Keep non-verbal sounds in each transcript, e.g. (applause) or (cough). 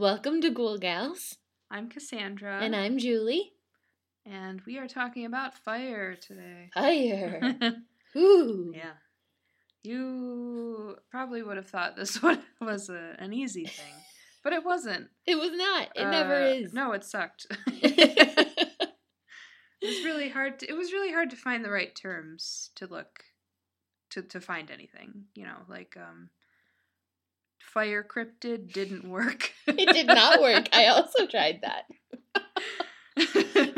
Welcome to Ghoul Gals. I'm Cassandra. And I'm Julie. And we are talking about fire today. Fire. (laughs) Ooh. yeah. You probably would have thought this (laughs) one was a, an easy thing, but it wasn't. It was not. It never Uh, is. No, it sucked. (laughs) it was really hard. To, it was really hard to find the right terms to look to to find anything. You know, like um, fire cryptid didn't work. it did not work. I (laughs) also tried that.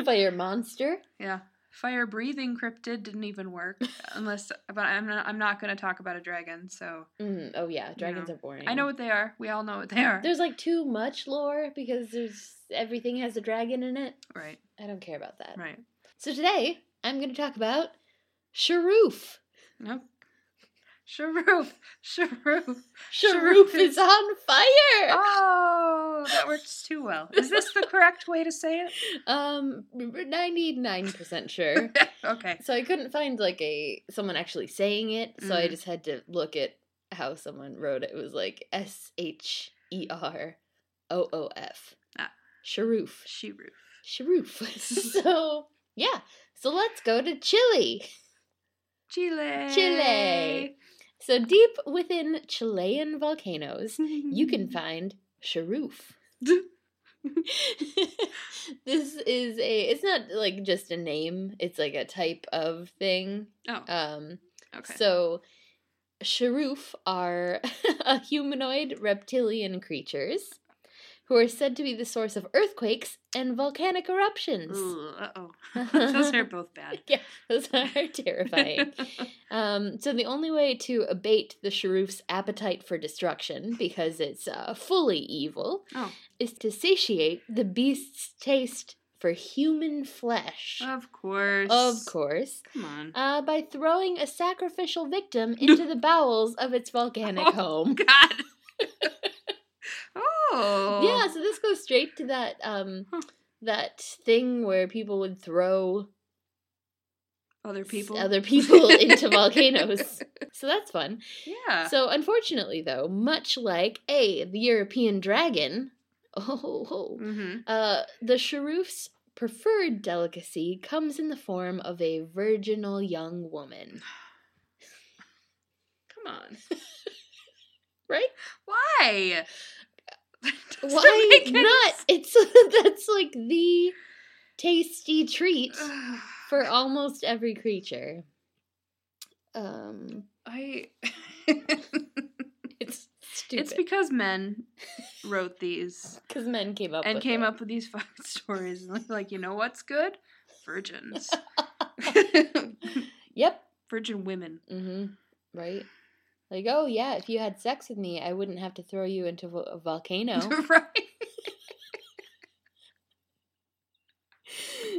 Fire monster. yeah, fire breathing cryptid didn't even work unless. But I'm not. I'm not going to talk about a dragon. So Mm, oh yeah, dragons know. are boring. I know what they are. We all know what they are. There's like too much lore because there's everything has a dragon in it. right. I don't care about that. Right. So today I'm going to talk about Sharoof. Nope. Sharoof. Sharoof. Sharoof is on fire. Oh, that works (laughs) too well. Is this the correct way to say it? Um, 99% sure. (laughs) okay. So I couldn't find like a someone actually saying it, so I Mm. just had to look at how someone wrote it. It was like S H E R O O F. Ah. Sharoof. Sharoof. Sharoof. (laughs) so yeah. So let's go to Chile. Chile. Chile. So deep within Chilean volcanoes, you can (laughs) find Sharoof. (laughs) this is a it's not like just a name, it's like a type of thing. Oh, Um okay. so Sharoof are (laughs) humanoid reptilian creatures who are said to be the source of earthquakes and volcanic eruptions. uh oh. (laughs) (laughs) Those are both bad. Yeah, those are (laughs) terrifying. Um, so the only way to abate the Sharoof's appetite for destruction, because it's uh, fully evil, Oh. is to satiate the beast's taste for human flesh. of course. Of course. Come on. Uh, by throwing a sacrificial victim into the bowels of its volcanic Oh, home. God. Oh. Yeah, so this goes straight to that um Huh. that thing where people would throw Other people. other people (laughs) into volcanoes. So that's fun. Yeah. So unfortunately though, much like A, the European dragon, (laughs) oh, oh, mm-hmm. uh the Sharoof's preferred delicacy comes in the form of a virginal young woman. (sighs) Come on. (laughs) Right? Why? (laughs) Why not? It's (laughs) that's like the tasty treat (sighs) for almost every creature. Um, I. (laughs) it's stupid. it's because men wrote these because men came up and with came up with these fucking stories. and Like, you know what's good? Virgins. Yep. Virgin women. Mm-hmm. Right. Like, oh yeah, if you had sex with me, I wouldn't have to throw you into a volcano. (laughs) right? (laughs)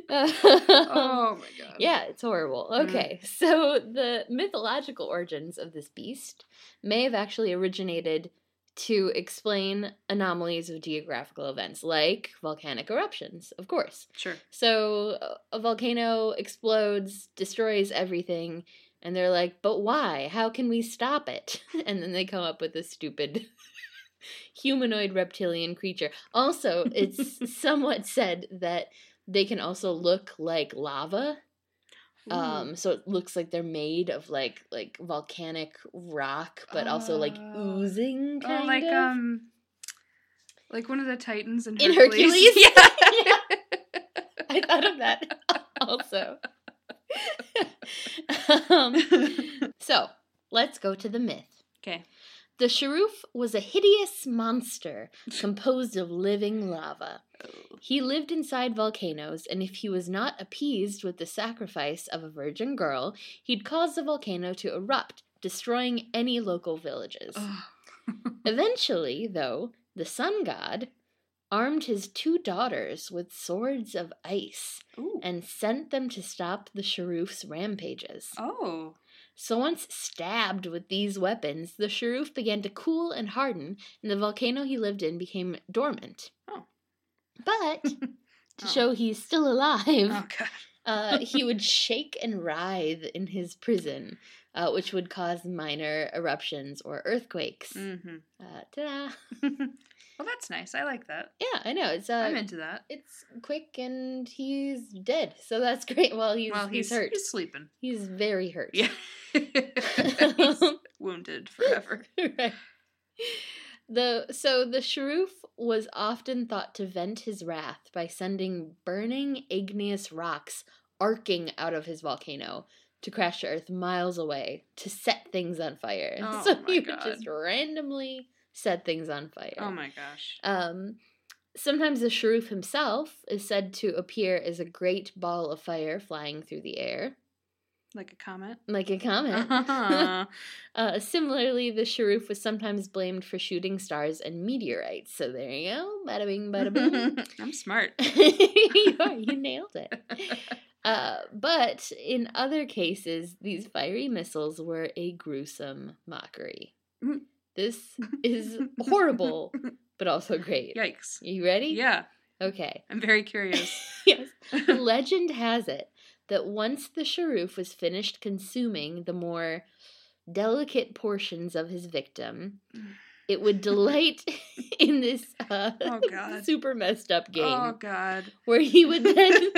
Oh my god. Yeah, it's horrible. Mm. Okay, so the mythological origins of this beast may have actually originated to explain anomalies of geographical events like volcanic eruptions, of course. Sure. So uh, a volcano explodes, destroys everything, and they're like, but why? How can we stop it? (laughs) And then they come up with this stupid (laughs) humanoid reptilian creature. Also, it's (laughs) somewhat said that they can also look like lava. Um, so it looks like they're made of like like volcanic rock, but also like Oh. oozing oh, kind like of. um, like one of the Titans in, In Hercules. Hercules? Yeah. I thought of that also. (laughs) um, so let's go to the myth. okay. The Sharuf was a hideous monster composed of living lava. He lived inside volcanoes, and if he was not appeased with the sacrifice of a virgin girl, he'd cause the volcano to erupt, destroying any local villages. Oh. (laughs) Eventually, though, the sun god armed his two daughters with swords of ice Ooh. and sent them to stop the Sharoof's rampages. Oh. So once stabbed with these weapons, the Sharoof began to cool and harden, and the volcano he lived in became dormant. Oh. But (laughs) to Oh. show he's still alive, Oh (laughs) uh, (laughs) he would shake and writhe in his prison, uh, which would cause minor eruptions or earthquakes. Mm-hmm. Uh, ta-da! Well, that's nice. I like that. Yeah, I know it's uh, I'm into that. it's quick and he's dead, so that's (laughs) great. Well, he's well, he's, he's hurt. He's sleeping. He's very hurt. Yeah. (laughs) he's (laughs) wounded forever. right. The so the Sharoof was often thought to vent his wrath by sending burning igneous rocks arcing out of his volcano to crash to Earth miles away to set things on fire. Oh so he would God. just randomly set things on fire. Oh my gosh. Um, sometimes the Sharoof himself is said to appear as a great ball of fire flying through the air, Like a comet. like a comet. Uh-huh. (laughs) (laughs) uh, similarly, the Sharoof was sometimes blamed for shooting stars and meteorites. So there you go, bada bing, bada (laughs) boom. I'm smart. you are, you nailed it. Uh, but in other cases, these fiery missiles were a gruesome mockery. This is horrible, (laughs) but also great. Yikes. You ready? Yeah, Okay. I'm very curious. (laughs) yes. (laughs) Legend has it that once the Sharoof was finished consuming the more delicate portions of his victim, it would delight in this uh, Oh, God. super messed up game Oh God. where he would then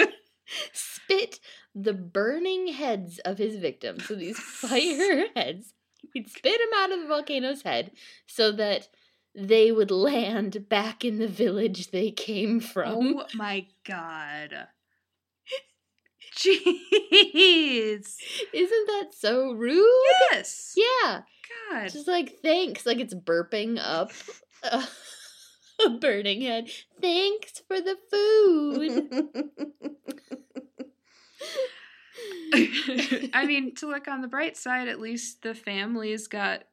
spit the burning heads of his victims. So these fire heads, he'd spit them out of the volcano's head so that they would land back in the village they came from. Oh my God. (laughs) Jeez. Isn't that so rude? Yes. Yeah. God. Just like thanks, like it's burping up a, (laughs) a burning head. Thanks for the food. (laughs) I mean, to look on the bright side, at least the family's got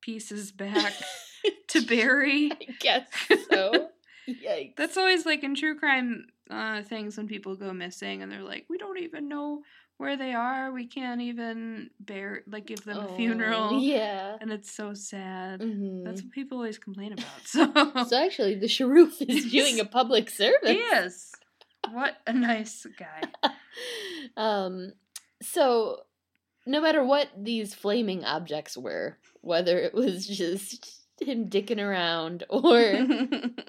pieces back (laughs) to bury. I guess so. (laughs) Yikes. That's always like in true crime uh, things when people go missing and they're like, we don't even know where they are. We can't even bear like give them a Oh, funeral. Yeah. And it's so sad. Mhm. That's what people always complain about. (laughs) So, So actually, the Sharoof is doing a public service. yes. What a nice guy. (laughs) Um, so no matter what these flaming objects were, whether it was just him dicking around (laughs) or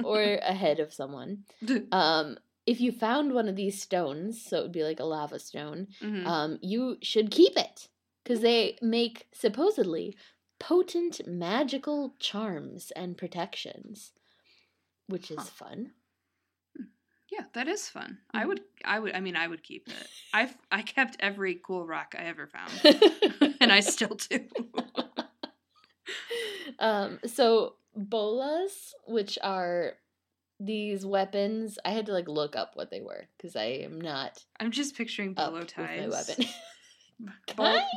or (laughs) ahead of someone, um, if you found one of these stones, so it would be like a lava stone, Mhm. um, you should keep it because they make supposedly potent magical charms and protections, which is Huh. fun. Yeah, that is fun. I Mhm. would I would I mean I would keep it. I've (laughs) I kept every cool rock I ever found. (laughs) and I still do. (laughs) um, so bolas, which are these weapons, I had to like look up what they were because I am not I'm just picturing bolo with my ties. weapon.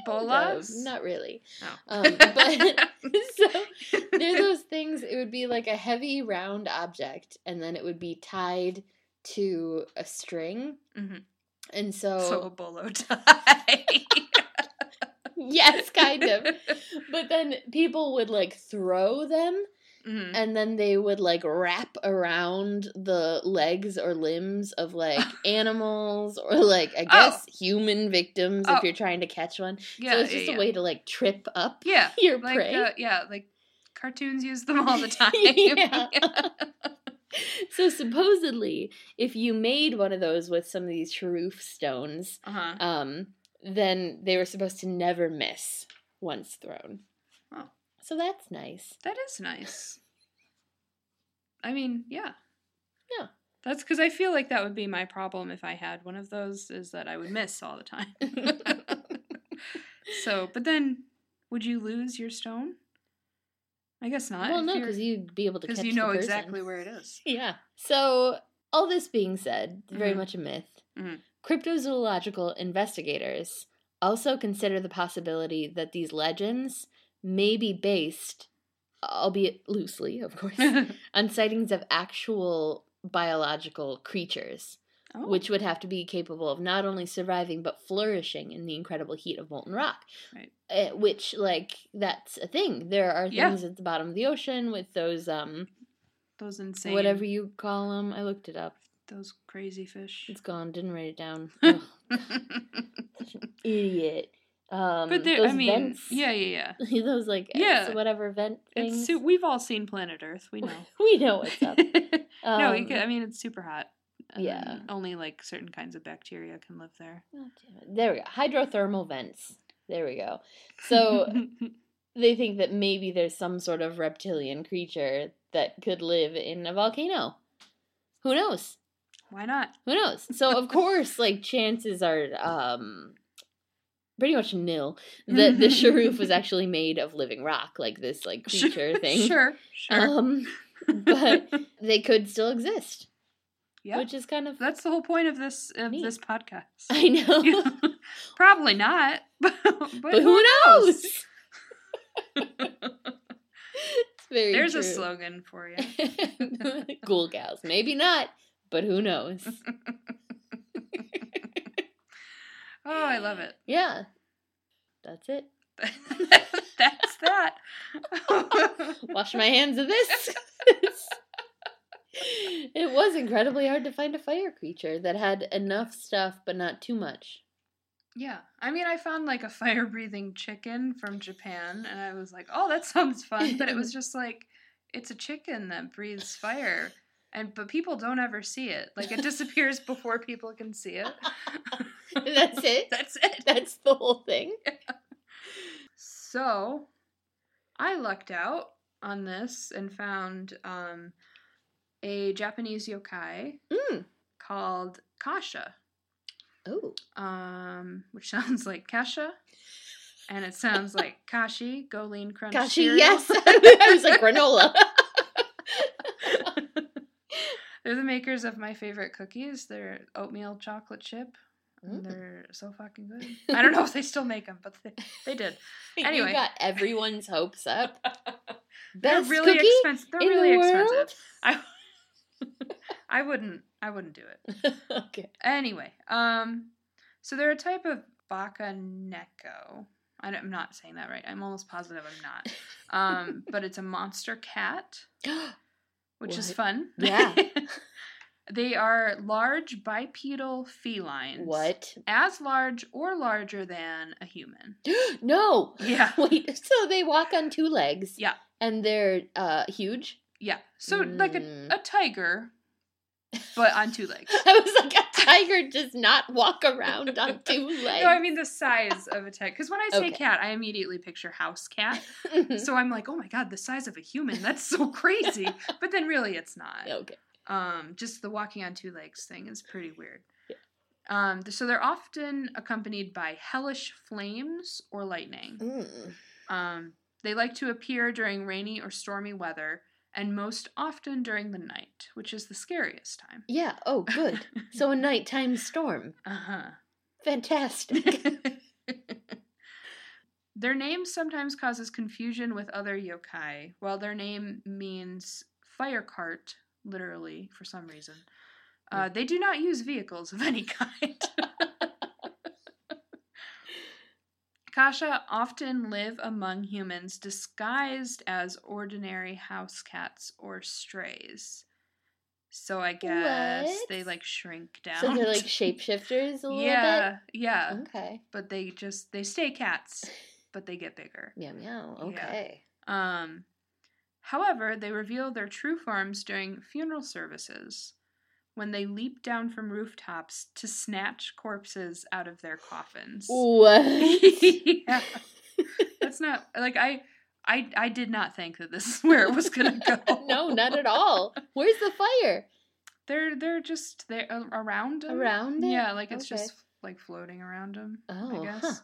Bolas? Not really. Oh. Um, but so they're those things. It would be like a heavy round object, and then it would be tied to a string, Mhm. and so, so a bolo (laughs) tie. (laughs) yes, kind of. (laughs) But then people would like throw them, Mhm. and then they would like wrap around the legs or limbs of like animals or like I guess human victims Oh. if you're trying to catch one. Yeah, so it's just yeah. a way to like trip up Yeah, your like prey. uh, yeah, like cartoons use them all the time. Yeah. (laughs) so supposedly, if you made one of those with some of these Sharoof stones, uh-huh. um, then they were supposed to never miss once thrown. Oh. So that's nice. That is nice. I mean, yeah. Yeah. That's because I feel like that would be my problem if I had one of those, is that I would miss all the time. (laughs) (laughs) so, but then, would you lose your stone? I guess not. well, no, because you'd be able to catch because you know exactly where it is. (laughs) Yeah. So, all this being said, very Mhm. much a myth. Mhm. Cryptozoological investigators also consider the possibility that these legends may be based, albeit loosely, of course, (laughs) on sightings of actual biological creatures, oh, which would have to be capable of not only surviving but flourishing in the incredible heat of molten rock. Right. Uh, which, like, that's a thing. There are Yeah. things at the bottom of the ocean with those, um, those insane, whatever you call them. I looked it up. those crazy fish. It's gone. Didn't write it down. (laughs) Such an idiot. Um, but there, those I mean, vents, yeah, yeah, yeah. (laughs) those like Yeah. yeah, whatever vent things. It's we've all seen Planet Earth. We (laughs) know. we know what's up. no, you Um, I mean it's super hot. Yeah. only like certain kinds of bacteria can live there. Oh. There we go. Hydrothermal vents. There we go. So (laughs) they think that maybe there's some sort of reptilian creature that could live in a volcano. Who knows? why not? Who knows? So of course, like chances are um pretty much nil that the Sharoof was (laughs) actually made of living rock, like this like creature thing. Sure, sure. Um but they could still exist. Yeah, Which is kind of that's the whole point of this of Neat. this podcast. (laughs) I know. (laughs) Probably not, (laughs) but, but, but who knows? it's very There's a slogan for you. cool cows. Maybe not, but who knows? Oh, I love it. yeah. That's it. That's that. Wash my hands of this. It was incredibly hard to find a fire creature that had enough stuff but not too much. Yeah. I mean, I found like a fire breathing chicken from Japan, and I was like, oh, that sounds fun. But it was just like, it's a chicken that breathes fire. And but people don't ever see it. Like it disappears before people can see it. (laughs) That's it. (laughs) That's it. That's the whole thing. (laughs) So, I lucked out on this and found um, a Japanese yokai Mm. called Kasha. Oh. um, which (laughs) sounds like Kasha. and it sounds like Kashi Go Lean Crunch Kashi, cereal. yes. (laughs) I was like granola. (laughs) They're the makers of my favorite cookies. They're oatmeal chocolate chip. and Mm. They're so fucking good. I don't know if they still make them, but they, they did. Anyway. you got everyone's hopes up. They're really cookie expensive. They're really the expensive. I I wouldn't I wouldn't do it. (laughs) okay. Anyway, um, so they're a type of baka neko. I'm not saying that right. I'm almost positive I'm not. (laughs) Um, but it's a monster cat, (gasps) which is fun. Yeah. (laughs) they are large bipedal felines. what? As large or larger than a human. (gasps) no. Yeah. Wait. So they walk on two legs. Yeah. And they're uh huge. Yeah. So like a, Mm. a tiger, but on two legs. (laughs) I was like, a tiger does not walk around on (laughs) two legs. No, I mean the size of a tiger. Because when I say Okay. cat, I immediately picture house cat. Mhm. So I'm like, oh my god, the size of a human. That's so (laughs) crazy. but then really it's not. okay. Um, just the walking on two legs thing is pretty weird. Yeah. Um, so they're often accompanied by hellish flames or lightning. Mm. Um, they like to appear during rainy or stormy weather, and most often during the night, which is the scariest time. Yeah. Oh, good. So a (laughs) nighttime storm. Uh huh. Fantastic. (laughs) their name sometimes causes confusion with other yokai. While their name means fire cart, literally, for some reason, uh, they do not use vehicles of any (laughs) kind. Kasha often live among humans disguised as ordinary house cats or strays. So I guess What? they like shrink down. (laughs) so they're like (laughs) shapeshifters a little bit. yeah, yeah. Okay. but they just they stay cats, (laughs) but they get bigger. Meow meow. Yeah. Okay. Um, however, they reveal their true forms during funeral services when they leap down from rooftops to snatch corpses out of their coffins. (laughs) What? yeah, (laughs) that's not like I. I, I did not think that this is where it was gonna go. (laughs) no, not at all. Where's the fire? They're they're just they're a- around 'em. Around it? Yeah, like it's Okay. just like floating around them. Oh, I guess.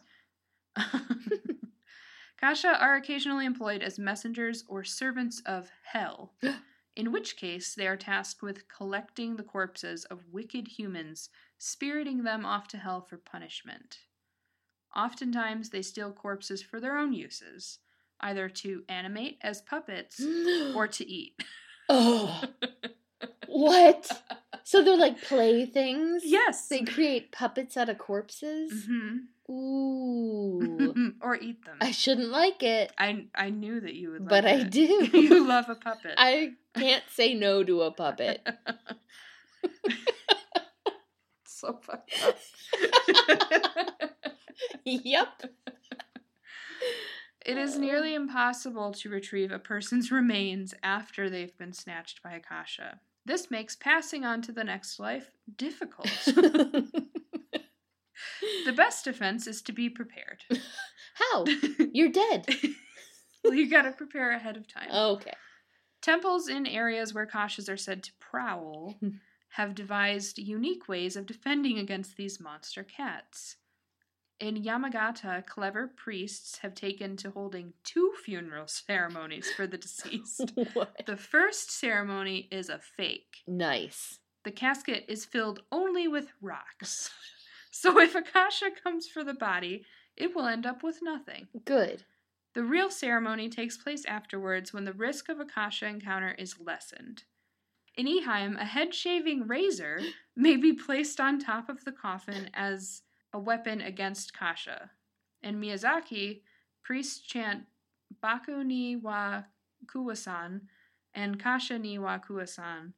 Kasha are occasionally employed as messengers or servants of hell, (gasps) (gasps) (gasps) in which case they are tasked with collecting the corpses of wicked humans, spiriting them off to hell for punishment. Oftentimes, they steal corpses for their own uses, either to animate as puppets or (gasps) to eat. oh, (laughs) what? So they're like playthings. yes! They create puppets out of corpses. Mm Mhm. Ooh, (laughs) or eat them. I shouldn't like it, I, I knew that you would like but I do. (laughs) you love a (laughs) puppet. I can't say no to a puppet. so fucked up. yep. It is nearly impossible to retrieve a person's remains after they've been snatched by a Kasha. This makes passing on to the next life difficult. The best defense is to be prepared. (laughs) How? (laughs) You're dead. (laughs) well, you gotta prepare ahead of time. Okay. Temples in areas where Kashas are said to prowl have devised unique ways of defending against these monster cats. In Yamagata, clever priests have taken to holding two funeral ceremonies for the deceased. what? The first ceremony is a fake. Nice. The casket is filled only with rocks. So if a Kasha comes for the body, it will end up with nothing. Good. The real ceremony takes place afterwards when the risk of a Kasha encounter is lessened. In Ehime, a head shaving razor (gasps) may be placed on top of the coffin as a weapon against Kasha. In Miyazaki, priests chant Baku ni wa kuwasan and Kasha ni wa kuwasan.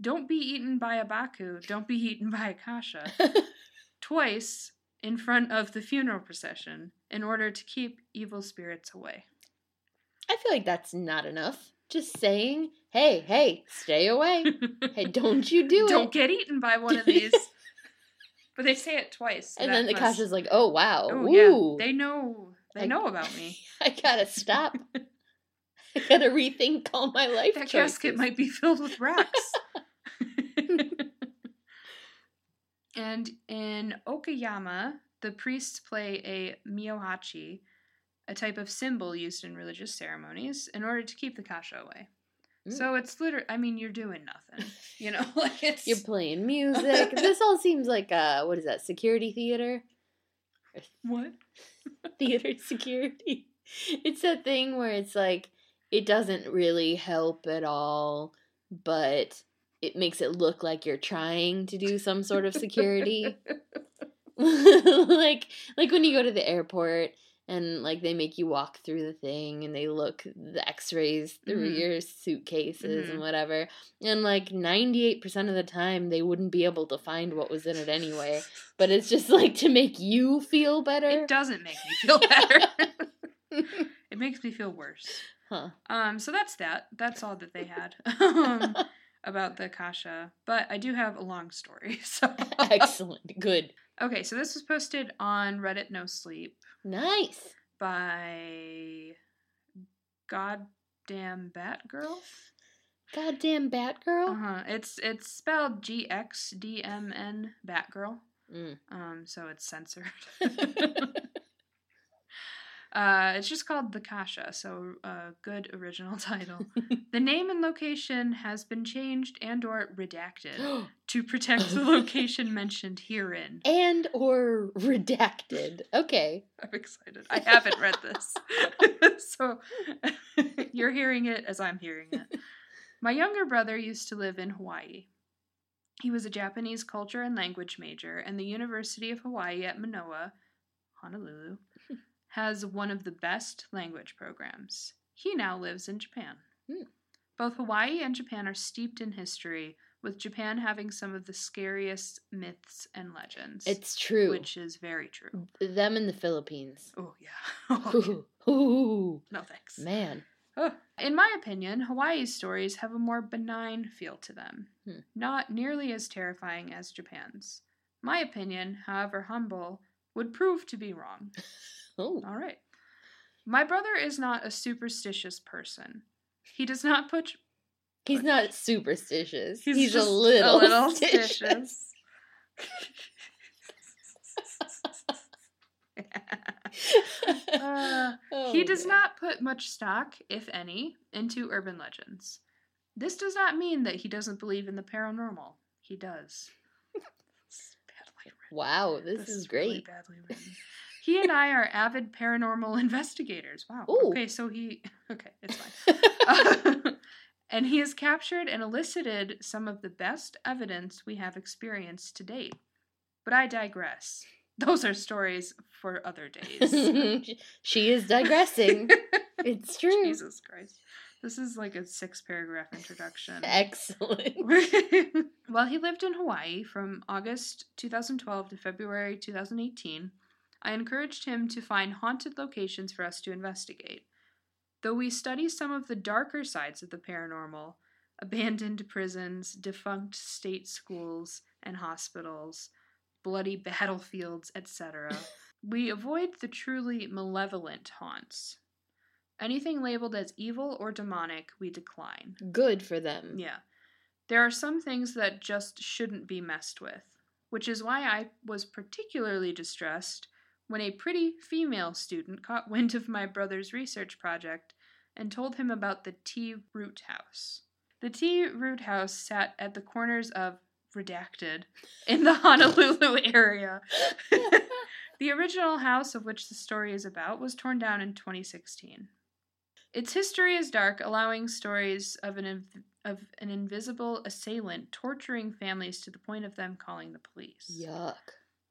Don't be eaten by a Baku, don't be eaten (laughs) by a Kasha. (laughs) Twice in front of the funeral procession in order to keep evil spirits away. I feel like that's not enough. Just saying, hey, hey, stay away. Hey, (laughs) don't you do it. Don't get eaten by one of these. but they say it twice. so and then the must- Kasha's like, oh, wow. Oh Ooh. yeah, they know. They I- know about me. I gotta stop. I gotta rethink all my life That choices. casket might be filled with rocks. (laughs) and in Okayama, the priests play a myohachi, a type of cymbal used in religious ceremonies, in order to keep the kasha away. Mm. So it's literally, I mean, you're doing nothing. (laughs) You know, (laughs) like it's. You're playing music. this all seems like uh what is that? Security theater? what? Theater security. It's that thing where it's like it doesn't really help at all, but it makes it look like you're trying to do some sort of security. (laughs) (laughs) like like when you go to the airport and like they make you walk through the thing and they look the x-rays through Mhm. your suitcases Mhm. and whatever and like 98% of the time they wouldn't be able to find what was in it anyway but it's just like to make you feel better It doesn't make me feel better. (laughs) it makes me feel worse. huh Um, so that's that. That's all that they had um, about the kasha. But I do have a long story. (laughs) So (laughs) excellent good okay, so this was posted on Reddit No Sleep nice by Goddamn Batgirl. goddamn batgirl Uh huh. It's it's spelled G X D M N Batgirl. Mm. Um, so it's censored. (laughs) Uh, it's just called the Kasha, so a good original (laughs) title. (laughs) the name and location has been changed and/or redacted (gasps) to protect the location mentioned herein. (laughs) and or redacted okay I'm excited. I haven't read this, so you're hearing it as I'm hearing it. My younger brother used to live in Hawaii. He was a Japanese culture and language major, and the University of Hawaii at Manoa, Honolulu, has one of the best language programs. He now lives in Japan. Hmm. Both Hawaii and Japan are steeped in history, with Japan having some of the scariest myths and legends. it's true which is very true. them in the philippines Oh yeah. (laughs) Oh, yeah. Ooh, No thanks. man Oh. In my opinion, Hawaii's stories have a more benign feel to them, Hmm. not nearly as terrifying as Japan's. My opinion, however humble, would prove to be wrong. (laughs) oh All right. My brother is not a superstitious person. He does not put. He's not superstitious. He's, He's, a little, a little stitious. (laughs) Uh, Oh, he does man. not put much stock, if any, into urban legends. This does not mean that he doesn't believe in the paranormal. He does. (laughs) It's badly written. Wow, this, is great. really badly written. He and I are avid paranormal (laughs) investigators. Wow. Ooh. Okay, so he. (laughs) Okay, it's fine. (laughs) and he has captured and elicited some of the best evidence we have experienced to date. But I digress. those are stories for other days. she is digressing. It's true. Jesus Christ. This is like a six paragraph introduction. Excellent. While he lived in Hawaii from August 2012 to February 2018, I encouraged him to find haunted locations for us to investigate. Though we study some of the darker sides of the paranormal, abandoned prisons, defunct state schools and hospitals, bloody battlefields, etc., (laughs) we avoid the truly malevolent haunts. Anything labeled as evil or demonic, we decline. Good for them. Yeah. There are some things that just shouldn't be messed with, which is why I was particularly distressed when a pretty female student caught wind of my brother's research project and told him about the Tea Root House. The Tea Root House sat at the corners of Redacted in the (laughs) Honolulu area. (laughs) the original house of which the story is about was torn down in 2016. Its history is dark, allowing stories of an inv- of an invisible assailant torturing families to the point of them calling the police. Yuck.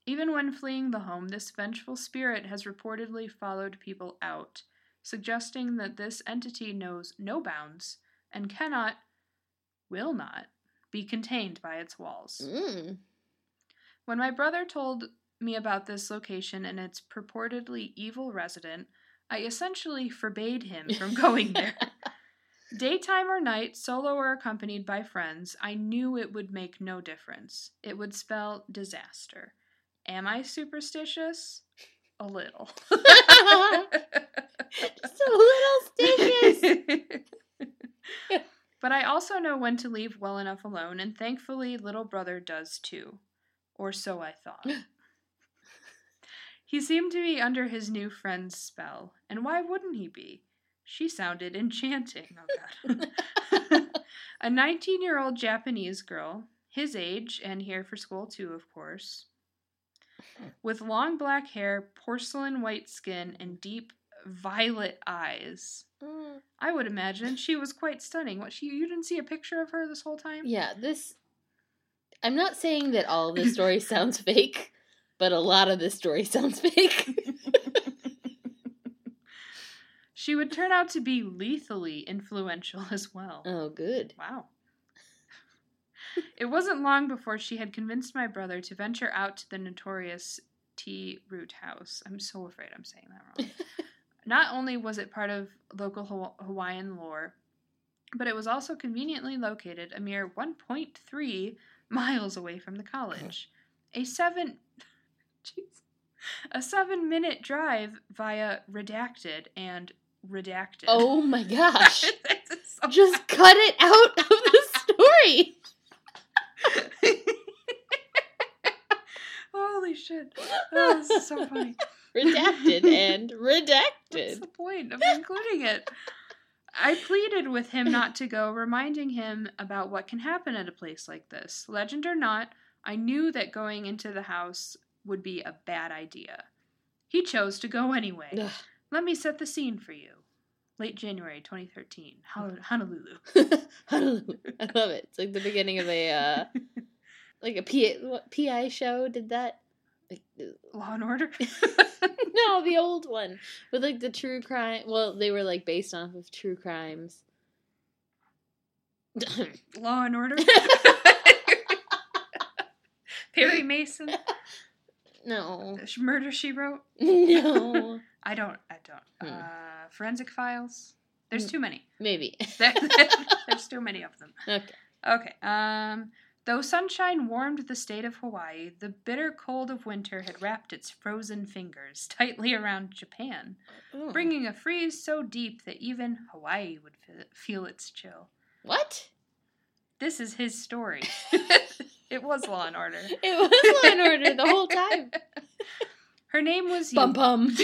Even when fleeing the home, this vengeful spirit has reportedly followed people out, suggesting that this entity knows no bounds and cannot, will not, be contained by its walls. Mm. When my brother told me about this location and its purportedly evil resident, I essentially forbade him from going there. (laughs) Daytime or night, solo or accompanied by friends, I knew it would make no difference. It would spell disaster. Am I superstitious? A little. (laughs) Just a little stitches. (laughs) but I also know when to leave well enough alone, and thankfully, little brother does too. Or so I thought. (laughs) he seemed to be under his new friend's spell, and why wouldn't he be? She sounded enchanting. Oh, God. A 19 year old Japanese girl, his age, and here for school too, of course, with long black hair, porcelain white skin, and deep violet eyes. Mm. I would imagine she was quite stunning. What she you didn't see a picture of her this whole time? Yeah, this. I'm not saying that all of this (laughs) story sounds fake, but a lot of this story (laughs) sounds fake. She would turn out to be lethally influential as well. oh, good. Wow. (laughs) it wasn't long before she had convinced my brother to venture out to the notorious Tea Root House. I'm so afraid I'm saying that wrong. (laughs) Not only was it part of local Haw- Hawaiian lore, but it was also conveniently located a mere 1.3 miles away from the college. A seven, (laughs) jeez, a seven-minute drive via Redacted and Redacted. Oh my gosh. Just cut it out of the story. Holy shit. (laughs) Oh, this is so funny. Redacted and (laughs) redacted. What's the point of including it? I pleaded with him not to go, reminding him about what can happen at a place like this. Legend or not, I knew that going into the house would be a bad idea. He chose to go anyway. Ugh. Let me set the scene for you. Late January 2013, Honolulu. (laughs) Honolulu. I love it. It's like the beginning of a uh like a P what PI show did that? Law and Order? (laughs) no, the old one with like the true crime. Well, they were like based off of true crimes. (laughs) Law and Order? Perry (laughs) Mason? no, Murder She Wrote? no, I don't. I don't. Hmm. Uh, forensic Files. There's Hmm. too many. maybe. There- there's too many of them. Okay. Okay. Um. Though sunshine warmed the state of Hawaii, the bitter cold of winter had wrapped its frozen fingers (laughs) tightly around Japan, Oh. bringing a freeze so deep that even Hawaii would feel its chill. what? This is his story. (laughs) it was Law and Order. It was Law and Order the whole time. (laughs) Her name was Bum Yu- bum.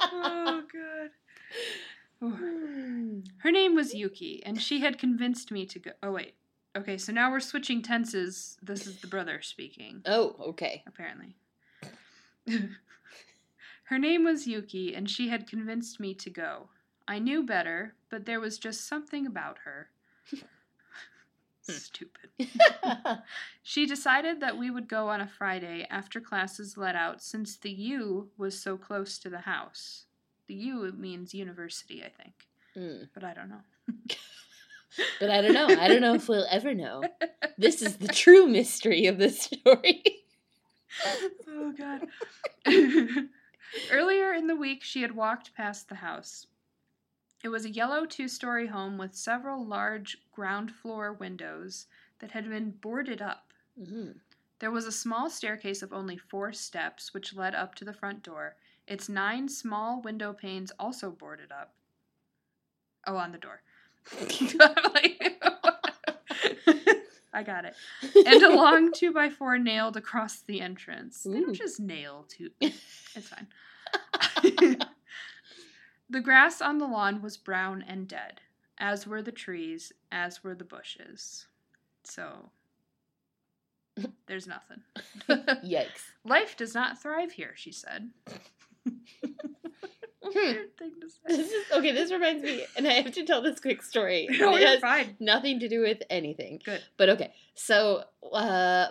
Oh god. Her name was Yuki, and she had convinced me to go. Oh, wait. Okay, so now we're switching tenses. This is the brother speaking, oh, okay. apparently. (laughs) Her name was Yuki, and she had convinced me to go. I knew better, but there was just something about her. (laughs) Stupid. (laughs) She decided that we would go on a Friday after classes let out since the U was so close to the house. The U means university, I think, Mm. but I don't know. But I don't know. I don't know if we'll ever know. This is the true mystery of this story. oh god. Earlier in the week, she had walked past the house. It was a yellow two story home with several large ground floor windows that had been boarded up. Mhm. There was a small staircase of only four steps which led up to the front door, its nine small window panes also boarded up. Oh, on the door. (laughs) I got it. And a long (laughs) two by four nailed across the entrance. They don't just nail two. (laughs) It's fine. the grass on the lawn was brown and dead, as were the trees, as were the bushes. So, there's nothing. Yikes. Life does not thrive here, she said. (laughs) To This is, okay, this reminds me, and I have to tell this quick story. (laughs) No, it has fine. nothing to do with anything. Good. But okay, so uh, uh,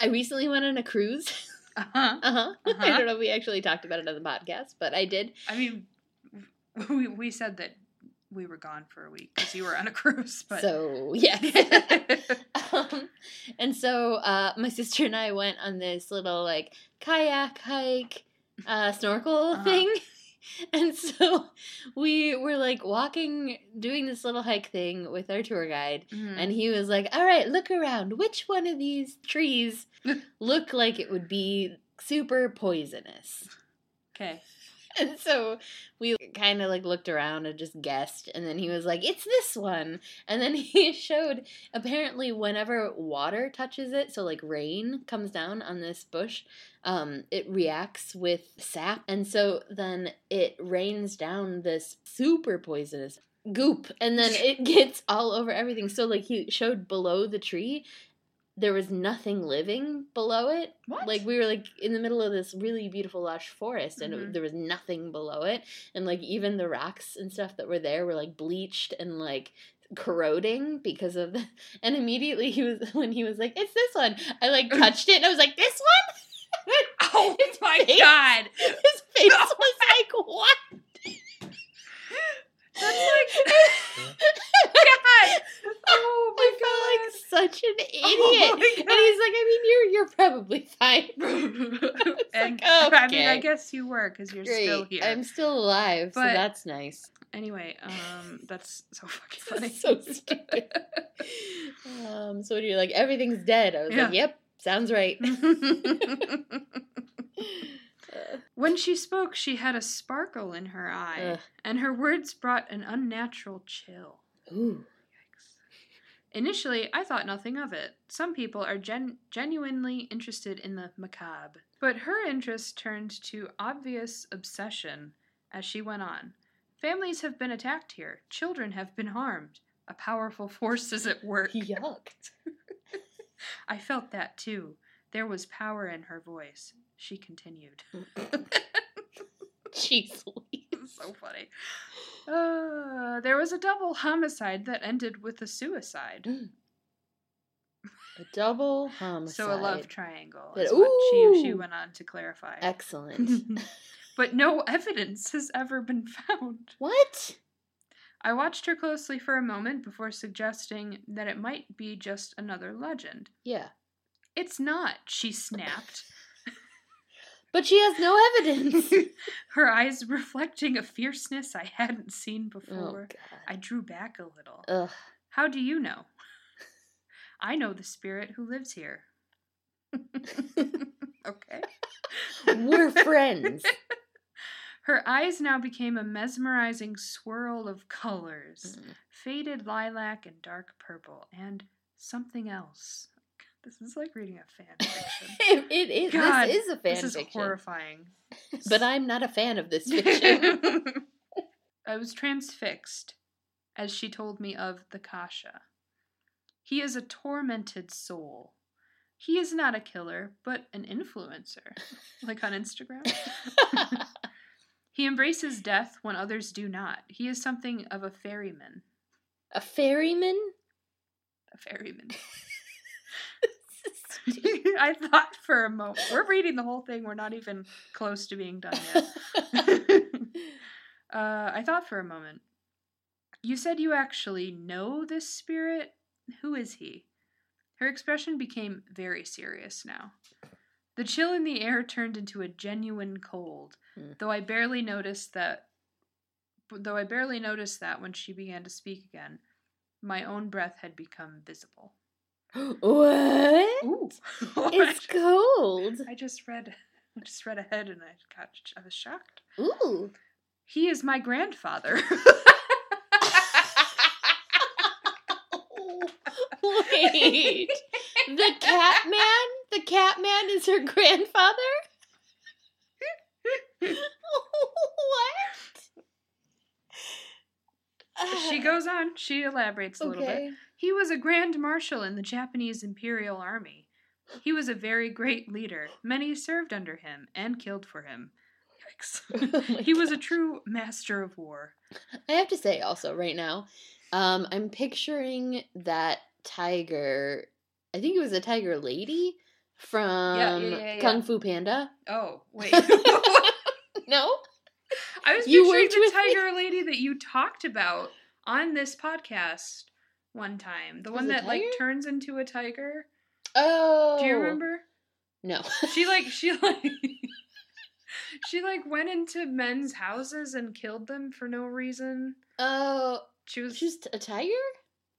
I recently went on a cruise. (laughs) Uh huh. Uh huh. I Uh-huh. don't know if we actually talked about it on the podcast, but I did. I mean, we, we said that we were gone for a week because you were on a cruise, but. So yeah, um, and so uh, my sister and I went on this little like kayak hike, uh, snorkel Uh-huh. thing. (laughs) And so we were like walking, doing this little hike thing with our tour guide. Mhm. And he was like, All right, look around. Which one of these trees (laughs) look like it would be super poisonous? okay. And (laughs) so we kind of like looked around and just guessed. And then he was like, It's this one. And then (laughs) he showed apparently, whenever water touches it, so like rain comes down on this bush, um, it reacts with sap. And so then it rains down this super poisonous goop. And then (laughs) it gets all over everything. So, like, he showed below the tree. There was nothing living below it. What? Like we were like in the middle of this really beautiful lush forest, and it, Mhm. there was nothing below it, and like even the rocks and stuff that were there were like bleached and like corroding because of the. (laughs) And immediately he was (laughs) when he was like, "It's this one." I like (laughs) touched it, and I was like, "This one." Oh His my face- god! His face was like, "What?" That's (laughs) like. (laughs) God! Oh my I felt like such an (laughs) idiot. Oh and he's like, "I mean, you're you're probably fine." and like, I mean, I guess you were because you're Great, still here. I'm still alive, so that's nice. Anyway, um, that's so fucking funny. so stupid. Um, so when you're like, everything's dead, I was like, yep, sounds right. When she spoke, she had a sparkle in her eye, Ugh. and her words brought an unnatural chill. ooh. Initially, I thought nothing of it. Some people are gen- genuinely interested in the macabre. But her interest turned to obvious obsession as she went on. Families have been attacked here. Children have been harmed. A powerful force is at work. Yuck. (laughs) I felt that too. There was power in her voice. She continued. (laughs) Jeez Louise. so funny. Uh, there was a double homicide that ended with a suicide. A double homicide. So a love triangle But- she, she went on to clarify. Excellent. (laughs) but no evidence has ever been found. what? I watched her closely for a moment before suggesting that it might be just another legend. Yeah. It's not, she snapped, But she has no evidence. (laughs) her eyes reflecting a fierceness I hadn't seen oh, before. God. I drew back a little. Ugh. How do you know? I know the spirit who lives here. (laughs) okay. We're (laughs) friends. Her eyes now became a mesmerizing swirl of colors Mm. faded lilac and dark purple, and something else. This is like reading a fan (laughs) fiction. it, it is. God, this is a fan this is horrifying. (laughs) But I'm not a fan of this fiction. (laughs) I was transfixed as she told me of the Kasha. He is a tormented soul. He is not a killer, but an influencer, like on Instagram. He embraces death when others do not. He is something of a ferryman. a ferryman? a ferryman. (laughs) (laughs) I thought for a moment. We're reading the whole thing. We're not even close to being done yet. (laughs) uh, I thought for a moment. You said you actually know this spirit. Who is he? Her expression became very serious now. The chill in the air turned into a genuine cold, Hmm. though I barely noticed that. Though I barely noticed that when she began to speak again, my own breath had become visible. What? Ooh, (laughs) It's cold. I just read, (laughs) I just read ahead, and I got, I was shocked. Ooh. He is my grandfather. (laughs) Wait. The cat man? The cat man is her grandfather? what? She (laughs) goes on. She elaborates a little bit. He was a grand marshal in the Japanese Imperial Army. He was a very great leader. Many served under him and killed for him. (laughs) Oh he was a true master of war. I have to say also right now, um, I'm picturing that tiger. I think it was a tiger lady from yeah, yeah, yeah. Kung Fu Panda. Oh, wait. (laughs) No, I was You picturing the with me. tiger lady that you talked about on this podcast one time. The Was one that like turns into a tiger. oh, Do you oh. remember? No, She like (laughs) she like (laughs) she like went into men's houses and killed them for no reason. oh, She was she's a tiger.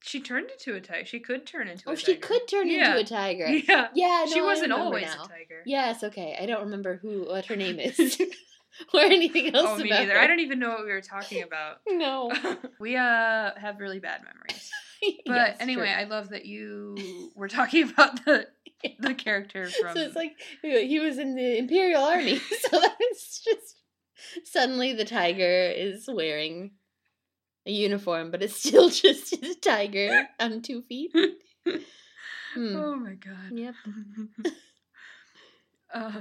she turned into a tiger. She could turn into Oh, a tiger. Oh she could turn Yeah. into a tiger. (laughs) Yeah. Yeah, no, she wasn't always now. a tiger. Yes, okay. I don't remember who what her name is (laughs) or anything else Oh, me about neither. her. I don't even know what we were talking (laughs) about. No. (laughs) we uh have really bad memories. But Yes, anyway, true. I love that you were talking about the the character from so it's like he was in the Imperial Army, so that's just suddenly the tiger is wearing a uniform, but it's still just a tiger on two feet. Hmm. Oh my god. Yep. Uh,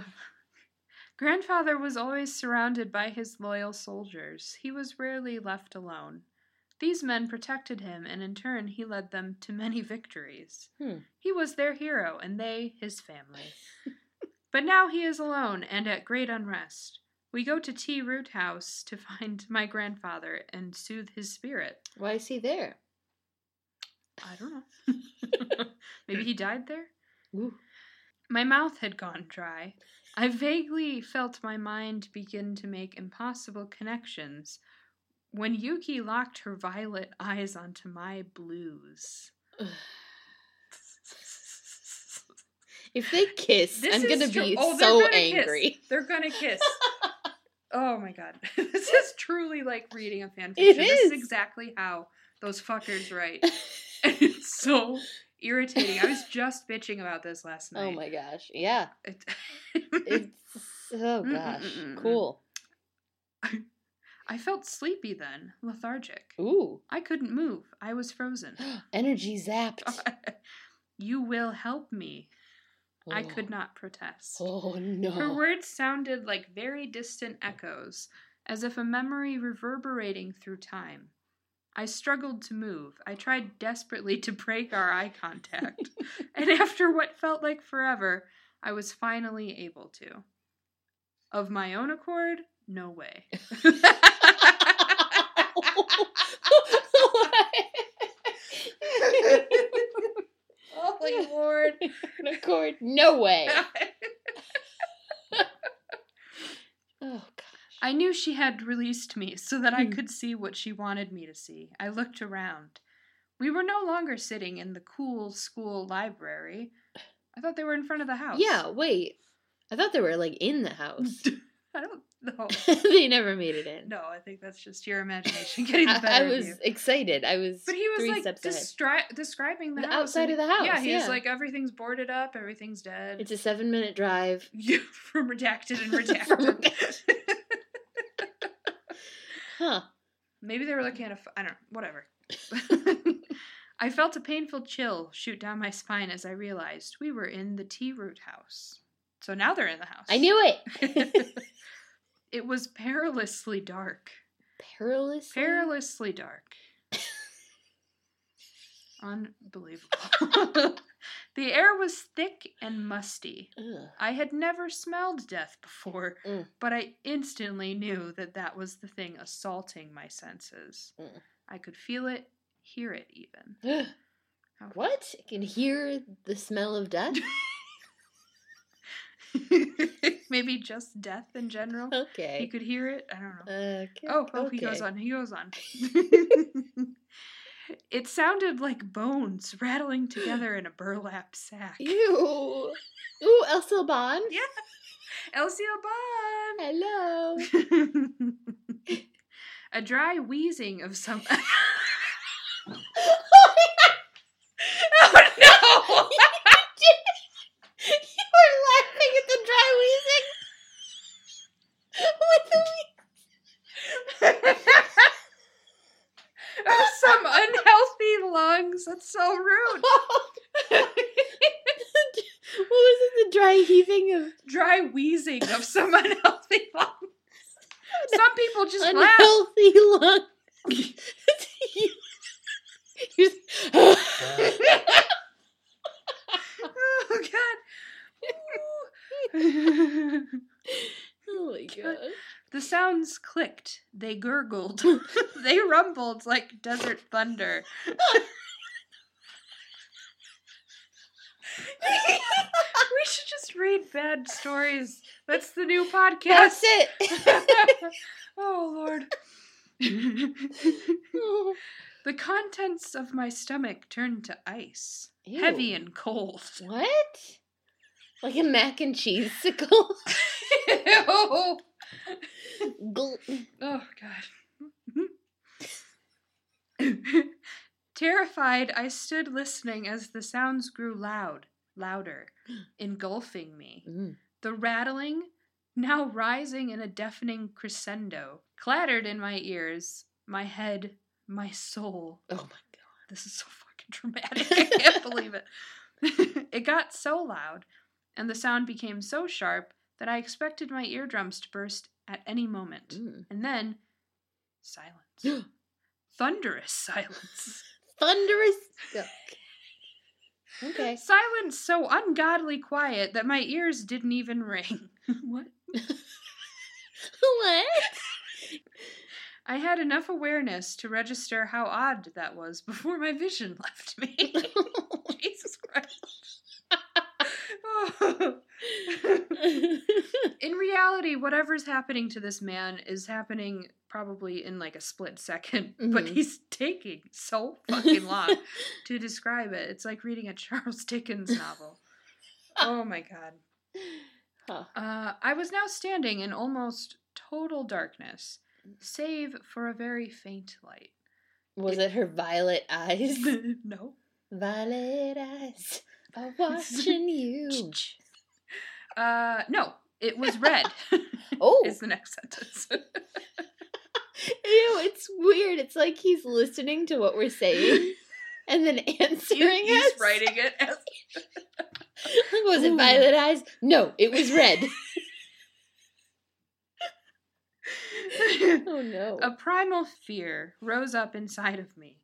grandfather was always surrounded by his loyal soldiers. He was rarely left alone. These men protected him, and in turn, he led them to many (laughs) victories. Hmm. He was their hero, and they his family. (laughs) but now he is alone and at great unrest. We go to T Root House to find my grandfather and soothe his spirit. Why is he there? I don't know. (laughs) Maybe he died there? Ooh. My mouth had gone dry. I vaguely felt my mind begin to make impossible connections when Yuki locked her violet eyes onto my blues. (sighs) If they kiss, This I'm gonna be oh, so gonna kiss. angry. They're gonna kiss. (laughs) oh my god. (laughs) this is truly like reading a fanfiction. It This is is. exactly how those fuckers write. (laughs) And it's so irritating. I was just bitching about this last night. oh my gosh. Yeah. It- It's (laughs) oh gosh. mm, mm, mm, mm. Cool. I felt sleepy then, lethargic. Ooh. I couldn't move. I was frozen. (gasps) Energy zapped. (laughs) you will help me. I Oh. could not protest. Oh no. Her words sounded like very distant echoes, as if a memory reverberating through time. I struggled to move. I tried desperately to break our eye contact. (laughs) and after what felt like forever, I was finally able to. Of my own accord, no way. (laughs) Holy Lord. Accord. No way. (laughs) Oh. I knew she had released me so that I Hmm. could see what she wanted me to see. I looked around. We were no longer sitting in the cool school library. I thought they were in front of the house. Yeah, wait. I thought they were like in the house. (laughs) I don't know. (laughs) they never made it in. No, I think that's just your imagination (laughs) getting the I, better I of was you. excited. I was But he was like destri- describing the, The outside of the house, Yeah, he was yeah. like, everything's boarded up, everything's dead. It's a seven minute drive. From redacted and redacted. From Huh. Maybe they were looking at a. F- I don't know. Whatever. (laughs) (laughs) I felt a painful chill shoot down my spine as I realized we were in the T Root house. So now they're in the house. I knew it. (laughs) it was perilously dark. Perilous. Perilously dark. Unbelievable. (laughs) the air was thick and musty. Ugh. I had never smelled death before, Mm. but I instantly knew that that was the thing assaulting my senses. Mm. I could feel it, hear it even. (gasps) What? I can hear the smell of death? (laughs) Maybe just death in general. He Okay. could hear it. I don't know. Okay. Oh, oh, he goes on. He goes on. (laughs) it sounded like bones rattling together in a burlap sack. (laughs) Ew. Ooh, Elsa Bond. Yeah. Elsie Bond. Hello. (laughs) a dry wheezing of some. (laughs) oh no! you were laughing at the dry wheezing. With the of some unhealthy lungs. That's so rude. (laughs) what was it? The dry heaving of dry wheezing of some unhealthy lungs. Some people just laugh. unhealthy lungs. you, you, oh god. Oh my (laughs) god. the sounds clicked. They gurgled. (laughs) they rumbled like desert thunder. we should just read bad (laughs) stories. That's the new podcast. That's it. (laughs) (laughs) oh lord. the contents of my stomach turned to ice, heavy and cold. What? Like a mac and cheese sickle? oh god. Terrified, I stood listening as the sounds grew loud, louder, engulfing me. Mm. The rattling, now rising in a deafening crescendo, clattered in my ears, my head, my soul. Oh my god. This is so fucking dramatic. I can't (laughs) believe it. (laughs) it got so loud, and the sound became so sharp that I expected my eardrums to burst at any moment. Mm. And then, silence. (gasps) Thunderous silence. Thunderous. (laughs) Okay. Silence so ungodly quiet that my ears didn't even ring. (laughs) what? (laughs) what? I had enough awareness to register how odd that was before my vision left me. (laughs) Jesus Christ. (laughs) In reality, whatever's happening to this man is happening probably in like a split 2nd but Mhm. he's taking so fucking long to describe it. It's like reading a Charles Dickens novel. oh my god. Huh. Uh, I was now standing in almost total darkness, save for a very faint light. Was it her violet eyes? (laughs) no. violet eyes are watching you. Uh, no. It was (laughs) red. (laughs) Oh. is the next sentence. (laughs) Ew, it's weird. It's like he's listening to what we're saying and then answering He's us. writing it as Was it Ooh. violet eyes? No, it was red. oh no. A primal fear rose up inside of me.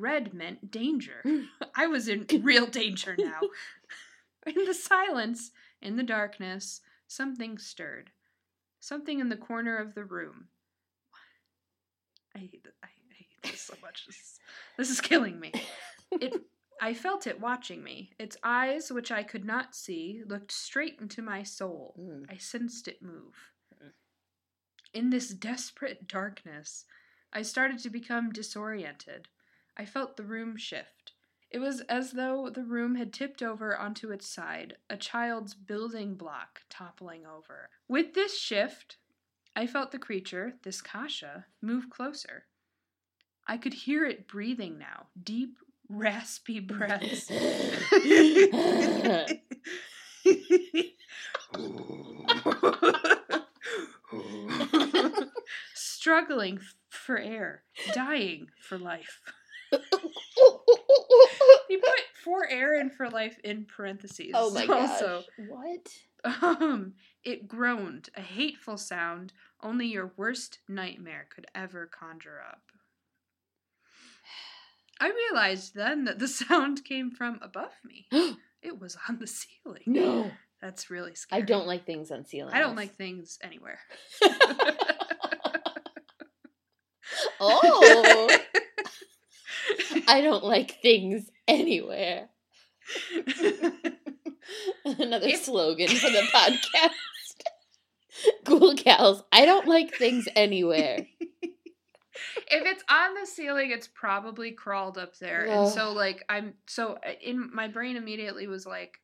Red meant danger. (laughs) I was in real danger now. (laughs) In the silence, in the darkness, something stirred. Something in the corner of the room. I hate, I hate this so much. This is, this is killing me. It, (laughs) I felt it watching me. Its eyes, which I could not see, looked straight into my soul. Mm. I sensed it move. In this desperate darkness, I started to become disoriented. I felt the room shift. It was as though the room had tipped over onto its side, a child's building block toppling over. With this shift, I felt the creature, this Kasha, move closer. I could hear it breathing now, deep, raspy (laughs) breaths. (laughs) (laughs) Struggling for air, dying for life. He put for air and for life in parentheses. oh my gosh. Also, What? um, it groaned, a hateful sound only your worst nightmare could ever conjure up. I realized then that the (laughs) sound came from above me. (gasps) It was on the ceiling. no. That's really scary. I don't like things on ceilings. I don't like things anywhere. (laughs) (laughs) oh. I don't like things anywhere. (laughs) Another If- slogan for the (laughs) podcast. (laughs) Cool gals. I don't like things anywhere. if it's on the ceiling, it's probably crawled up there. And so like I'm so uh, in my brain immediately was like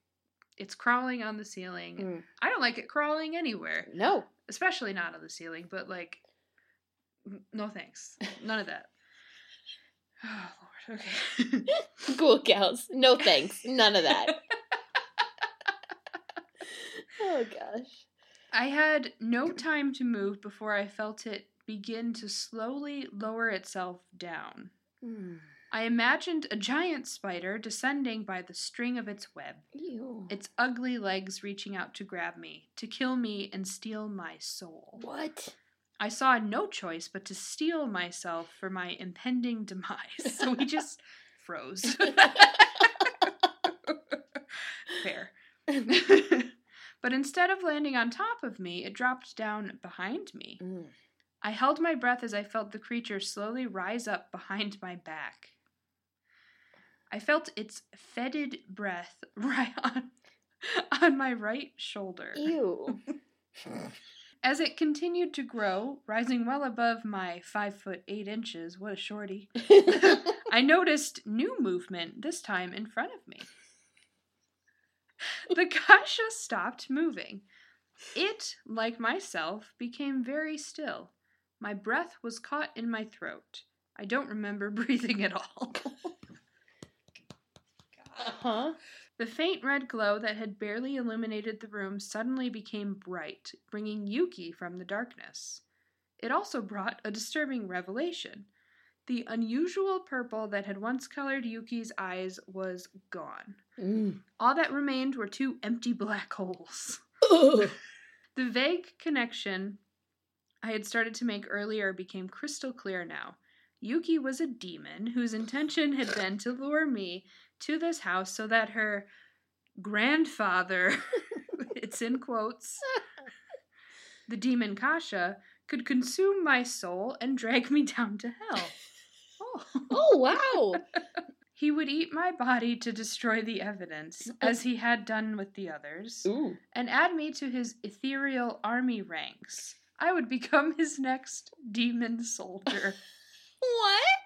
it's crawling on the ceiling. Mm. I don't like it crawling anywhere, No. especially not on the ceiling, but like no thanks. None of that. (sighs) Oh. Okay. (laughs) Cool gals. No thanks. None of that. (laughs) oh gosh. I had no time to move before I felt it begin to slowly lower itself down. Mm. I imagined a giant spider descending by the string of its web, Ew. its ugly legs reaching out to grab me, to kill me and steal my soul. What? I saw no choice but to steel myself for my impending demise, so we just (laughs) froze. (laughs) Fair. (laughs) but instead of landing on top of me, it dropped down behind me. Mm. I held my breath as I felt the creature slowly rise up behind my back. I felt its fetid breath right on, on my right shoulder. Ew. As it continued to grow, rising well above my five foot eight inches, what a shorty, (laughs) I noticed new movement, this time in front of me. The kasha stopped moving. It, like myself, became very still. My breath was caught in my throat. I don't remember (laughs) breathing at all. huh? The faint red glow that had barely illuminated the room suddenly became bright, bringing Yuki from the darkness. It also brought a disturbing revelation. The unusual purple that had once colored Yuki's eyes was gone. Mm. All that remained were two empty black holes. The vague connection I had started to make earlier became crystal clear now. Yuki was a demon whose intention had been to lure me to this house so that her grandfather, (laughs) (laughs) it's in quotes, the demon Kasha, could consume my soul and drag me down to hell. Oh. (laughs) Oh wow. He would eat my body to destroy the evidence, as oh. he had done with the others Ooh. and add me to his ethereal army ranks. I would become his next demon soldier. What?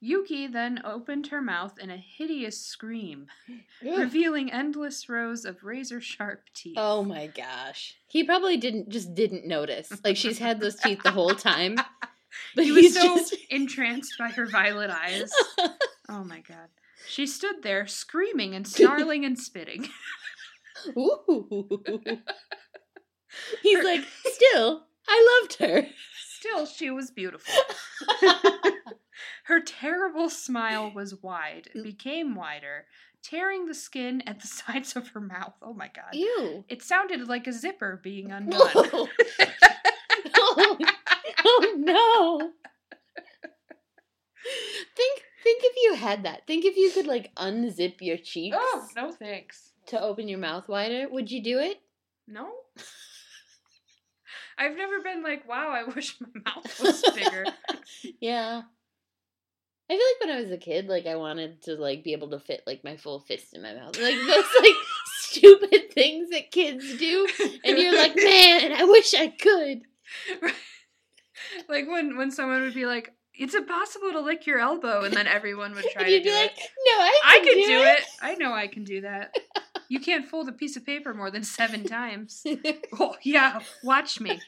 Yuki then opened her mouth in a hideous scream, (gasps) revealing endless rows of razor sharp teeth. Oh my gosh. He probably didn't just didn't notice. Like she's had those teeth the whole time. (laughs) (laughs) But he was so just (laughs) entranced by her violet eyes. Oh my god. She stood there screaming and snarling and spitting. Ooh. He's like, still, I loved her. Still, she was beautiful. Her terrible smile (laughs) was wide, it became wider, tearing the skin at the (laughs) sides of her mouth. Oh my god. Ew. It sounded like a zipper being (laughs) undone. oh, oh no. Think think if you had that. Think if you could like unzip your cheeks oh, no thanks. to open your mouth wider. Would you do it? No? I've never been like, wow, I wish my mouth was bigger. Yeah. I feel like when I was a kid, like I wanted to like be able to fit like my full fist in my mouth. Like those like (laughs) stupid things that kids do. And you're like, (laughs) man, I wish I could. like when when someone would be like, it's impossible to lick your elbow, and then everyone would (laughs) try and to you'd do be it. like, no, I I can, could do it. I know I can do that. You can't fold a piece of paper more than seven times. Oh, yeah, watch me.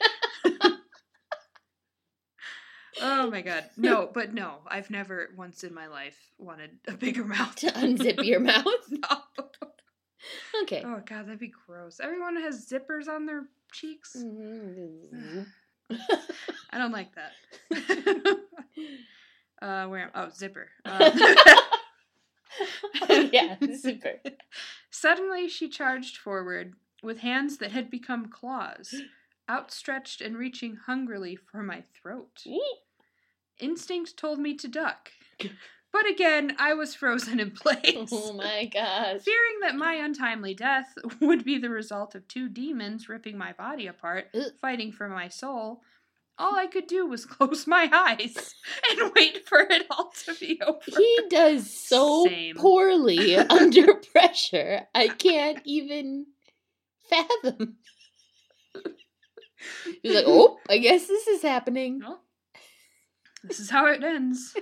Oh my god. No, but no, I've never once in my life wanted a bigger (laughs) mouth. to unzip your (laughs) mouth. (laughs) no. Okay. Oh god, that'd be gross. Everyone has zippers on their cheeks. Mm. (sighs) I don't like that. uh, where? Oh, zipper. Uh, oh, yeah, super. Suddenly, she charged forward with hands that had become claws, (gasps) (gasps) (gasps) outstretched and reaching hungrily for my throat. Instinct told me to duck. (laughs) But again, I was frozen in place. Oh my gosh. Fearing that my untimely death (laughs) would be the result of two demons ripping my body apart, Ugh. fighting for my soul, all I could do was (laughs) close my eyes and wait for it all to be over. He does so Same. poorly under pressure. I can't even fathom. He's like, (laughs) oh, I guess this is happening. Well, this is how it ends.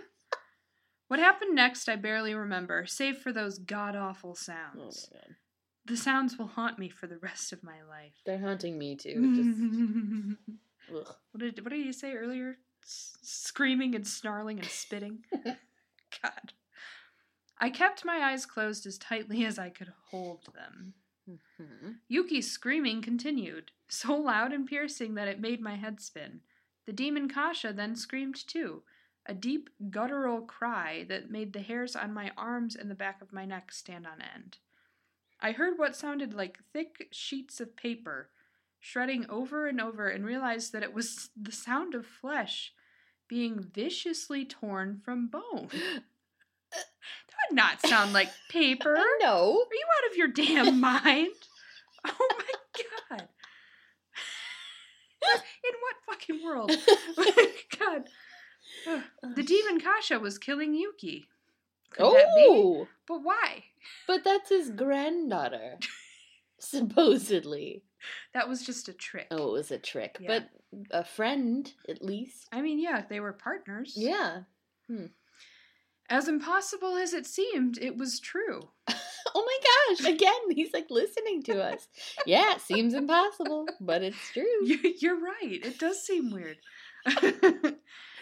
What happened next, I barely remember, save for those god awful Oh sounds. god. The sounds will haunt me for the rest of my life. They're haunting me too. (laughs) what Just, ugh. did what did you say earlier? S- screaming and snarling and spitting. (laughs) God. I kept my eyes closed as tightly as I could hold them. Mhm. Yuki's screaming continued, so loud and piercing that it made my head spin. The demon Kasha then screamed too, a deep guttural cry that made the hairs on my arms and the back of my neck stand on end. I heard what sounded like thick sheets of paper shredding over and over and realized that it was (laughs) the sound of flesh being viciously torn from bone. (gasps) That would not sound like (laughs) paper. No. Are you out of your damn mind? (laughs) Oh my god. In what fucking world? (laughs) (laughs) god. Ugh. The demon Kasha was killing Yuki. Could that be? Oh, But why? but that's his granddaughter, (laughs) supposedly. That was just a trick. Oh, it was a trick, Yeah. but a friend at least. I mean, yeah, they were partners. Yeah. Hmm. As impossible as it seemed, it was true. Oh my gosh! Again, (laughs) he's like listening to us. Yeah, it seems impossible, but it's true. You- You're right. It does seem weird. (laughs)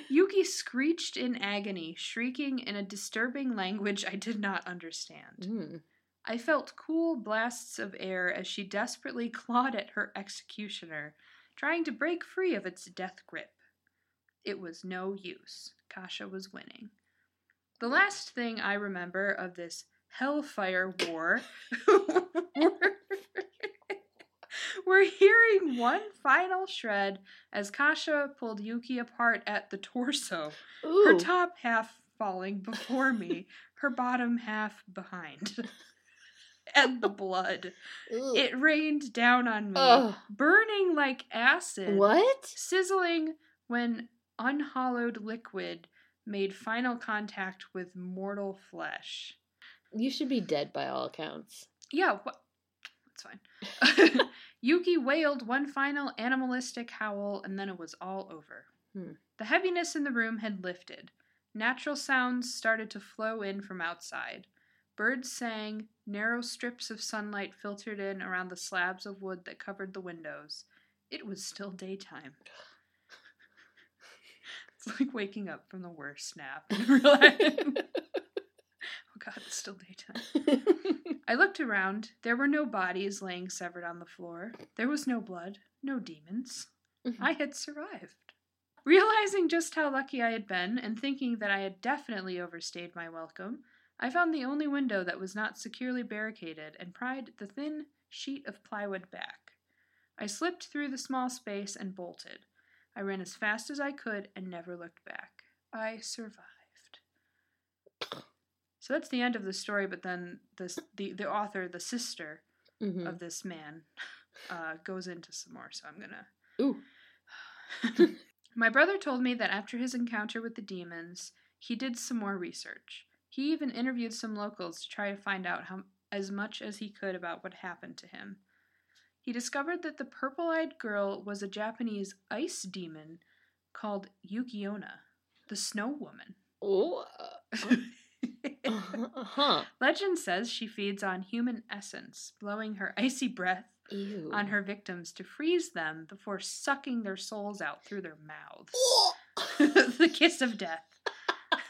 Yuki screeched in agony, shrieking in a disturbing language I did not understand. Mm. I felt cool blasts of air as she desperately clawed at her executioner, trying to break free of its death grip. It was no use. Kasha was winning. The last thing I remember of this hellfire war were, (laughs) (laughs) we're hearing one final shred as Kasha pulled Yuki apart at the torso, her top half falling before me, her bottom half behind. (laughs) and the blood. Ooh. It rained down on me, Ugh. burning like acid, What? sizzling when unhollowed liquid made final contact with mortal flesh. You should be dead by all accounts. Yeah, wha- that's fine. (laughs) Yuki wailed one final animalistic howl, and then it was all over. Hmm. The heaviness in the room had lifted. Natural sounds started to flow in from outside. Birds sang, narrow strips of sunlight filtered in around the slabs of wood that covered the windows. It was still daytime. (laughs) (laughs) It's like waking up from the worst nap and realizing, oh (laughs) god, it's still daytime. (laughs) I looked around. There were no bodies laying severed on the floor. There was no blood, no demons. Mm-hmm. I had survived. Realizing just how lucky I had been, and thinking that I had definitely overstayed my welcome, I found the only window that was not securely barricaded and pried the thin sheet of plywood back. I slipped through the small space and bolted. I ran as fast as I could and never looked back. I survived. So that's the end of the story, but then this, the, the author, the sister Mhm. of this man, uh, goes into some more, so I'm gonna Ooh. (sighs) My brother told me that after his encounter with the demons, he did some more research. He even interviewed some locals to try to find out how as much as he could about what happened to him. He discovered that the purple-eyed girl was a Japanese ice demon called Yuki-onna, the snow woman. Oh. (laughs) uh, huh. (laughs) Legend says she feeds on human essence, blowing her icy breath Ew. on her victims to freeze them before sucking their souls out through their mouths. (laughs) (laughs) the kiss of death.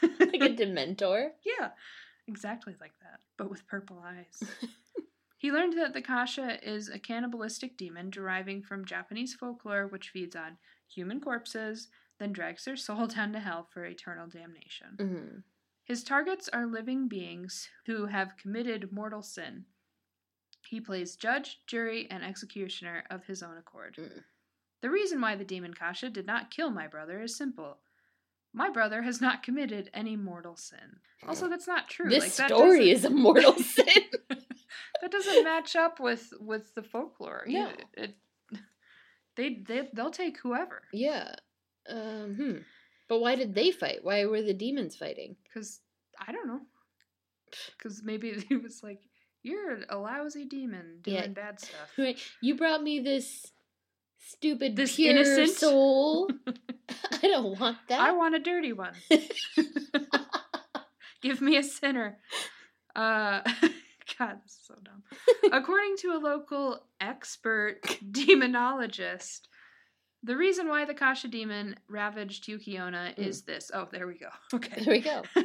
like a Dementor. yeah, exactly like that, but with purple eyes. he learned that the Kasha is a cannibalistic demon deriving from Japanese folklore which feeds on human corpses, then drags their soul down to hell for eternal damnation. Mhm. His targets are living beings who have committed mortal sin. He plays judge, jury, and executioner of his own accord. Mm. The reason why the demon Kasha did not kill my brother is simple. My brother has not committed any mortal sin. Also, that's not true. This Like, that story is a mortal (laughs) sin. that doesn't match up with with the folklore. Yeah, No. it, they they they'll take whoever yeah. Um, hmm. But why did they fight? Why were the demons fighting? because I don't know. Because maybe (laughs) he was like, "You're a lousy demon doing Yeah. bad stuff." Right. (laughs) You brought me this stupid, This pure innocent- soul. (laughs) I don't want that. I want a dirty one. Give me a sinner. Uh, God, this is so dumb. According to a local expert demonologist, the reason why the Kasha demon ravaged Yuki-onna Mm. is this. Oh, there we go. (laughs) Okay. there we go. (laughs)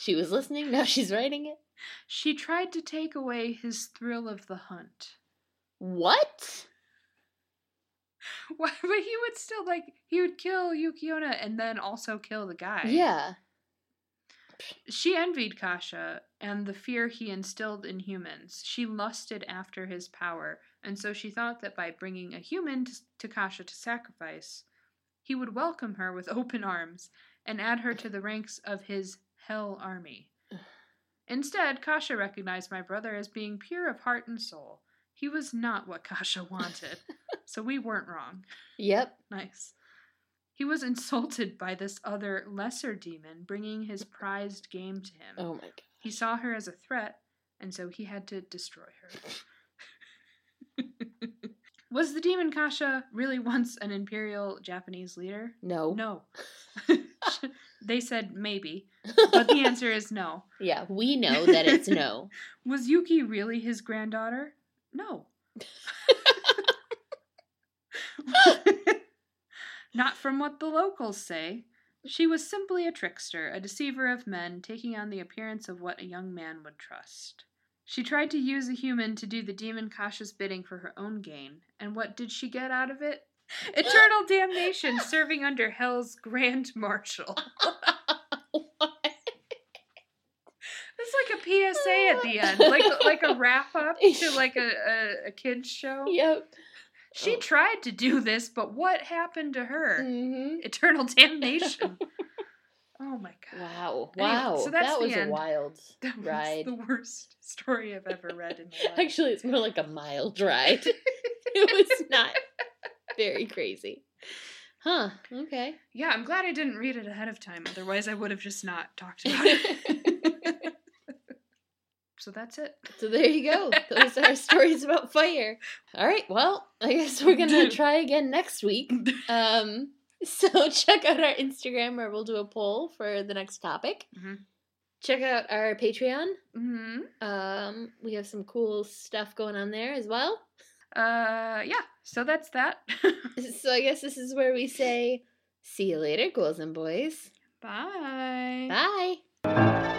She was listening. Now she's writing it. she tried to take away his thrill of the hunt. What? (laughs) Why, but he would still like he would kill Yuki-onna and then also kill the guy. Yeah. She envied Kasha and the fear he instilled in humans. She lusted after his power, and so she thought that by bringing a human to, to Kasha to sacrifice, he would welcome her with (laughs) open arms and add her to the ranks of his hell army. (sighs) Instead, Kasha recognized my brother as being pure of heart and soul. He was not what Kasha (laughs) wanted, so we weren't wrong. Yep. (laughs) Nice. He was insulted by this other lesser demon bringing his prized game to him. Oh my god. He saw her as a threat, and so he had to destroy her. (laughs) was the demon Kasha really once an imperial Japanese leader? No. No. (laughs) (laughs) they said maybe, but the answer is no. Yeah, we know that it's no. Was Yuki really his granddaughter? No. Not from what the locals say. She was simply a trickster, a deceiver of men, taking on the appearance of what a young man would trust. She tried to use a human to do the demon Kasha's bidding for her own gain, and what did she get out of it? (laughs) Eternal damnation, serving under Hell's Grand Marshal. (laughs) It's like a PSA at the end, like like a wrap up (laughs) to like a, a, a kids show. yep. She Oh. tried to do this, but what happened to her? hmm Eternal damnation. Oh my god. Wow. Anyway, Wow. so that's that was a wild (laughs) That was ride. the worst story I've ever read in my life. (laughs) Actually, it's more like a mild (laughs) ride. it was not very crazy. Huh. Okay. yeah, I'm glad I didn't read it ahead of time. Otherwise, I would have just not talked about it. so that's it. So there you go. Those are our stories about fire. All right. Well, I guess we're gonna try again next week. Um. So (laughs) check out our Instagram where we'll do a poll for the next topic. Mhm. Check out our Patreon. hmm Um, we have some cool stuff going on there as well. Uh, yeah. So that's that. (laughs) (laughs) So I guess this is where we say, "See you later, ghouls and boys." Bye. Bye.